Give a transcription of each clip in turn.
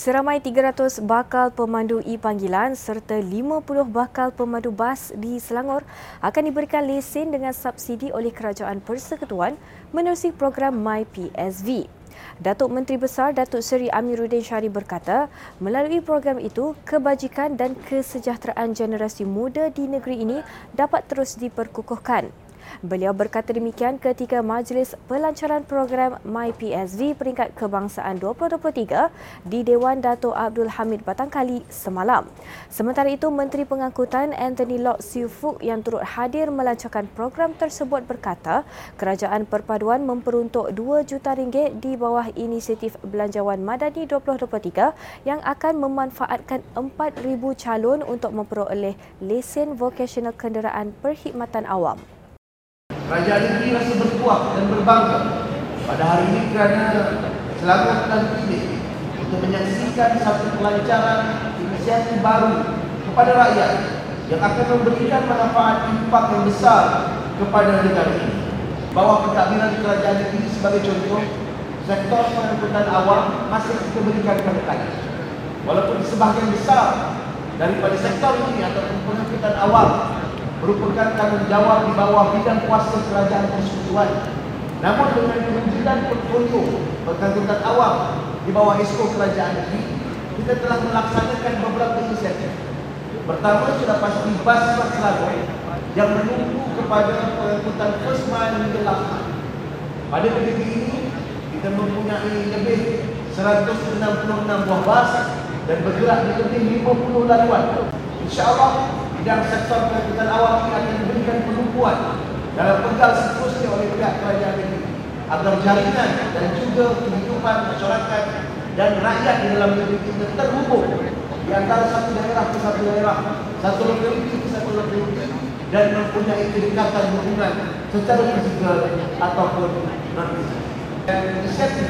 Seramai 300 bakal pemandu e-panggilan serta 50 bakal pemandu bas di Selangor akan diberikan lesen dengan subsidi oleh Kerajaan Persekutuan menerusi program MyPSV. Datuk Menteri Besar Datuk Seri Amiruddin Syari berkata, melalui program itu, kebajikan dan kesejahteraan generasi muda di negeri ini dapat terus diperkukuhkan. Beliau berkata demikian ketika majlis pelancaran program MyPSV peringkat kebangsaan 2023 di Dewan Dato' Abdul Hamid Batangkali semalam. Sementara itu, Menteri Pengangkutan Anthony Lok Siu Fuk yang turut hadir melancarkan program tersebut berkata kerajaan perpaduan memperuntuk 2 juta ringgit di bawah inisiatif Belanjawan Madani 2023 yang akan memanfaatkan 4,000 calon untuk memperoleh lesen vokasional kenderaan perkhidmatan awam kerajaan ini rasa berpuas dan berbangga pada hari ini kerana Selangor telah dipilih untuk menyaksikan satu kelancaran inisiatif baru kepada rakyat yang akan memberikan manfaat impak yang besar kepada negara ini. Bahawa pentadbiran kerajaan ini sebagai contoh, sektor pengangkutan awam masih kita berikan kepada. Walaupun sebahagian besar daripada sektor ini ataupun pengangkutan awam merupakan tanggungjawab di bawah bidang kuasa kerajaan persekutuan. Namun dengan kewujudan portfolio pengangkutan awam di bawah esko kerajaan ini, kita telah melaksanakan beberapa inisiatif. Pertama sudah pasti bas Selangor yang menunggu kepada pengangkutan first mile hingga mile. Pada ketika ini, kita mempunyai lebih 166 buah bas dan bergerak di lebih 50 laluan. InsyaAllah bidang sektor pengangkutan awam ini akan diberikan penumpuan dalam pegal seterusnya oleh pihak kerajaan ini agar jaringan dan juga kehidupan masyarakat dan rakyat di dalam negeri kita terhubung di antara satu daerah ke satu daerah, satu lokaliti ke satu lokaliti dan mempunyai kedekatan hubungan secara fizikal ataupun non-fizikal. Dan inisiatif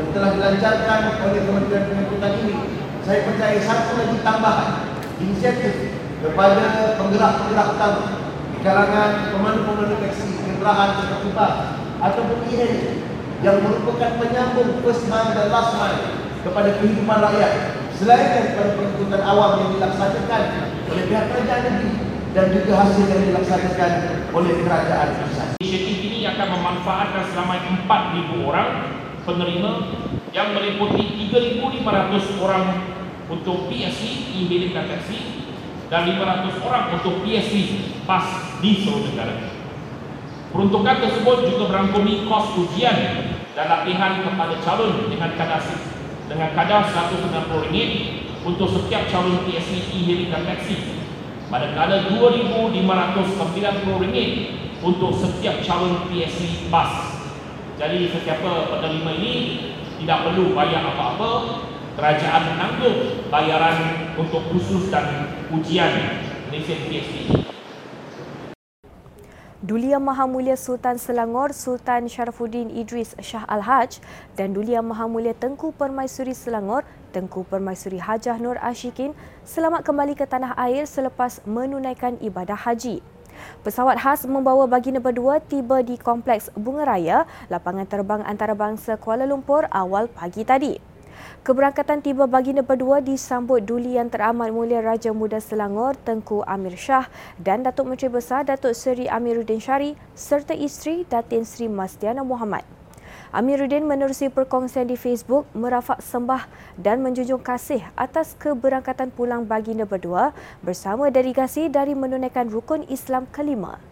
yang telah dilancarkan oleh Kementerian Pengangkutan ini, saya percaya satu lagi tambahan inisiatif kepada penggerak-penggerak utama di kalangan pemandu-pemandu taksi, kenderaan bas ataupun e yang merupakan penyambung first mile dan last mile kepada kehidupan rakyat selain daripada pengikutan awam yang dilaksanakan oleh pihak kerajaan negeri dan juga hasil yang dilaksanakan oleh kerajaan pusat. Inisiatif ini akan memanfaatkan selama 4,000 orang penerima yang meliputi 3,500 orang untuk PSC, e-hailing dan taksi dan 500 orang untuk PSC PAS di seluruh negara. Peruntukan tersebut juga berangkumi kos ujian dan latihan kepada calon dengan kadar dengan kadar RM190 untuk setiap calon PSC e-hailing dan taksi manakala RM2,590 untuk setiap calon PSC PAS. Jadi setiap penerima ini tidak perlu bayar apa-apa kerajaan menanggung bayaran untuk khusus dan ujian Malaysia PhD. Dulia Maha Mulia Sultan Selangor Sultan Sharafuddin Idris Shah Al-Haj dan Dulia Maha Mulia Tengku Permaisuri Selangor Tengku Permaisuri Hajah Nur Ashikin selamat kembali ke tanah air selepas menunaikan ibadah haji. Pesawat khas membawa baginda berdua tiba di Kompleks Bunga Raya, lapangan terbang antarabangsa Kuala Lumpur awal pagi tadi. Keberangkatan tiba baginda berdua disambut Duli Yang Teramat Mulia Raja Muda Selangor Tengku Amir Shah dan Datuk Menteri Besar Datuk Seri Amiruddin Syari serta isteri Datin Sri Masdiana Muhammad. Amiruddin menerusi perkongsian di Facebook merafak sembah dan menjunjung kasih atas keberangkatan pulang baginda berdua bersama delegasi dari menunaikan rukun Islam kelima.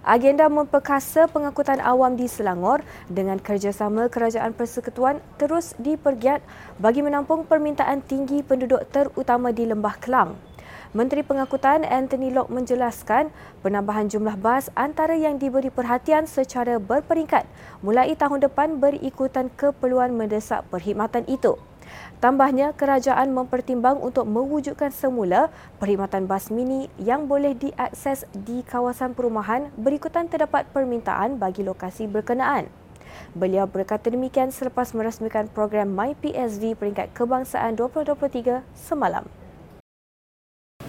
Agenda memperkasa pengangkutan awam di Selangor dengan kerjasama Kerajaan Persekutuan terus dipergiat bagi menampung permintaan tinggi penduduk terutama di Lembah Kelang. Menteri Pengangkutan Anthony Locke menjelaskan penambahan jumlah bas antara yang diberi perhatian secara berperingkat mulai tahun depan berikutan keperluan mendesak perkhidmatan itu. Tambahnya, kerajaan mempertimbang untuk mewujudkan semula perkhidmatan bas mini yang boleh diakses di kawasan perumahan berikutan terdapat permintaan bagi lokasi berkenaan. Beliau berkata demikian selepas merasmikan program MyPSV peringkat kebangsaan 2023 semalam.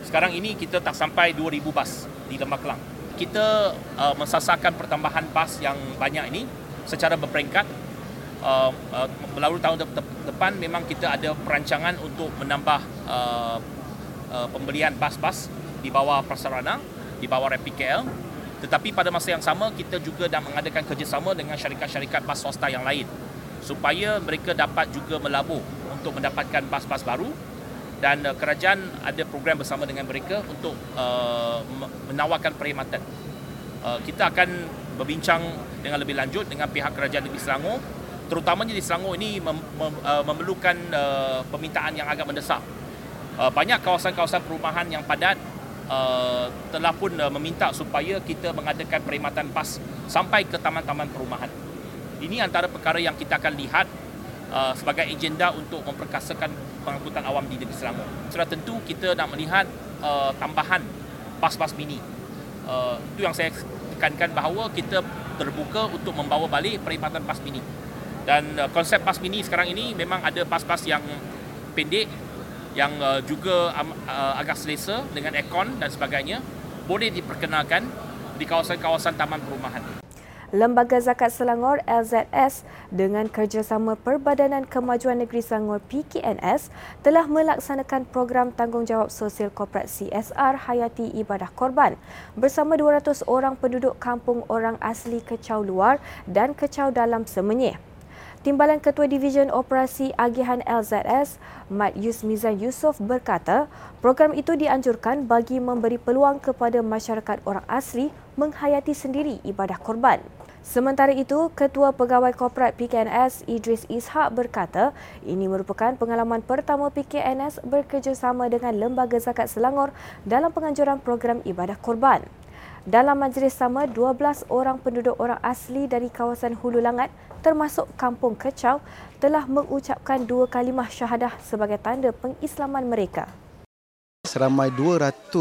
Sekarang ini kita tak sampai 2,000 bas di Lembah Kelang. Kita uh, mensasarkan pertambahan bas yang banyak ini secara berperingkat uh, uh, melalui tahun depan memang kita ada perancangan untuk menambah uh, uh, pembelian bas-bas di bawah prasarana di bawah RPKL tetapi pada masa yang sama kita juga dah mengadakan kerjasama dengan syarikat-syarikat bas swasta yang lain supaya mereka dapat juga melabur untuk mendapatkan bas-bas baru dan uh, kerajaan ada program bersama dengan mereka untuk uh, menawarkan perkhidmatan. Uh, kita akan berbincang dengan lebih lanjut dengan pihak kerajaan negeri Selangor terutamanya di Selangor ini mem, mem, uh, memerlukan uh, permintaan yang agak mendesak. Uh, banyak kawasan-kawasan perumahan yang padat uh, telah pun uh, meminta supaya kita mengadakan perkhidmatan PAS sampai ke taman-taman perumahan. Ini antara perkara yang kita akan lihat uh, sebagai agenda untuk memperkasakan pengangkutan awam di negeri Selangor. Sudah tentu kita nak melihat uh, tambahan PAS-PAS mini. Uh, itu yang saya tekankan bahawa kita terbuka untuk membawa balik perkhidmatan PAS mini. Dan uh, konsep PAS mini sekarang ini memang ada PAS-PAS yang pendek yang uh, juga um, uh, agak selesa dengan aircon dan sebagainya boleh diperkenalkan di kawasan-kawasan taman perumahan. Lembaga Zakat Selangor LZS dengan kerjasama Perbadanan Kemajuan Negeri Selangor PKNS telah melaksanakan program tanggungjawab sosial korporat CSR Hayati Ibadah Korban bersama 200 orang penduduk kampung orang asli Kecau Luar dan Kecau Dalam Semenyih. Timbalan Ketua Division Operasi Agihan LZS, Mat Yusmizan Yusof berkata, program itu dianjurkan bagi memberi peluang kepada masyarakat orang asli menghayati sendiri ibadah korban. Sementara itu, Ketua Pegawai Korporat PKNS Idris Ishak berkata, ini merupakan pengalaman pertama PKNS bekerjasama dengan Lembaga Zakat Selangor dalam penganjuran program ibadah korban. Dalam majlis sama, 12 orang penduduk orang asli dari kawasan Hulu Langat termasuk Kampung Kecau telah mengucapkan dua kalimah syahadah sebagai tanda pengislaman mereka. Seramai 200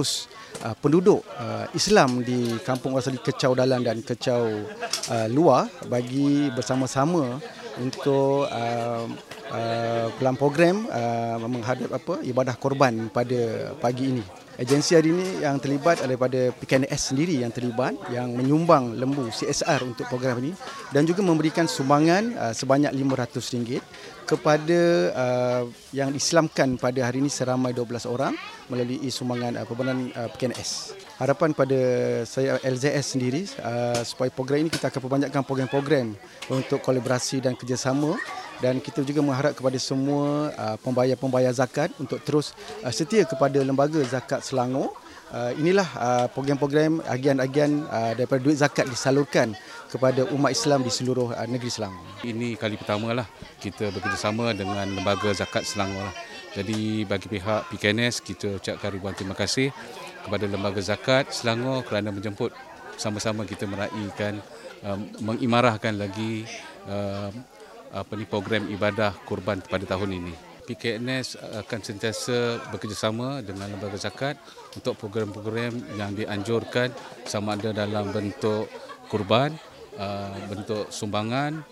uh, penduduk uh, Islam di Kampung Asli Kecau Dalam dan Kecau uh, Luar bagi bersama-sama untuk uh, uh, program uh, menghadap apa ibadah korban pada pagi ini. Agensi hari ini yang terlibat daripada PKNS sendiri yang terlibat yang menyumbang lembu CSR untuk program ini dan juga memberikan sumbangan uh, sebanyak RM500 kepada uh, yang diselamatkan pada hari ini seramai 12 orang melalui sumbangan uh, perbanan uh, PKNS. Harapan pada saya LZS sendiri uh, supaya program ini kita akan perbanyakkan program-program untuk kolaborasi dan kerjasama dan kita juga mengharap kepada semua uh, pembayar-pembayar zakat untuk terus uh, setia kepada lembaga zakat Selangor. Uh, inilah uh, program-program agian-agian uh, daripada duit zakat disalurkan kepada umat Islam di seluruh uh, negeri Selangor. Ini kali pertama lah kita bekerjasama dengan lembaga zakat Selangor. Lah. Jadi bagi pihak PKNS kita ucapkan ribuan terima kasih kepada lembaga zakat Selangor kerana menjemput sama-sama kita meraihkan um, mengimarahkan lagi um, apa ni program ibadah kurban pada tahun ini. PKNS akan sentiasa bekerjasama dengan lembaga zakat untuk program-program yang dianjurkan sama ada dalam bentuk kurban, uh, bentuk sumbangan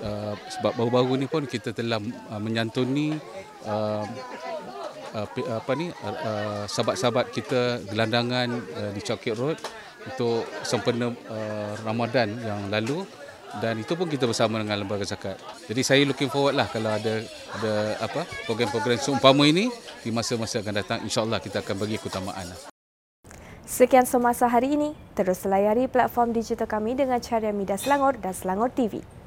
uh, sebab baru-baru ini pun kita telah uh, menyantuni apa ni sahabat-sahabat kita gelandangan di Chowkit Road untuk sempena Ramadan yang lalu dan itu pun kita bersama dengan lembaga zakat. Jadi saya looking forward lah kalau ada ada apa program-program seumpama ini di masa-masa akan datang insya-Allah kita akan bagi keutamaan. Sekian semasa hari ini. Terus layari platform digital kami dengan cara Media Selangor dan Selangor TV.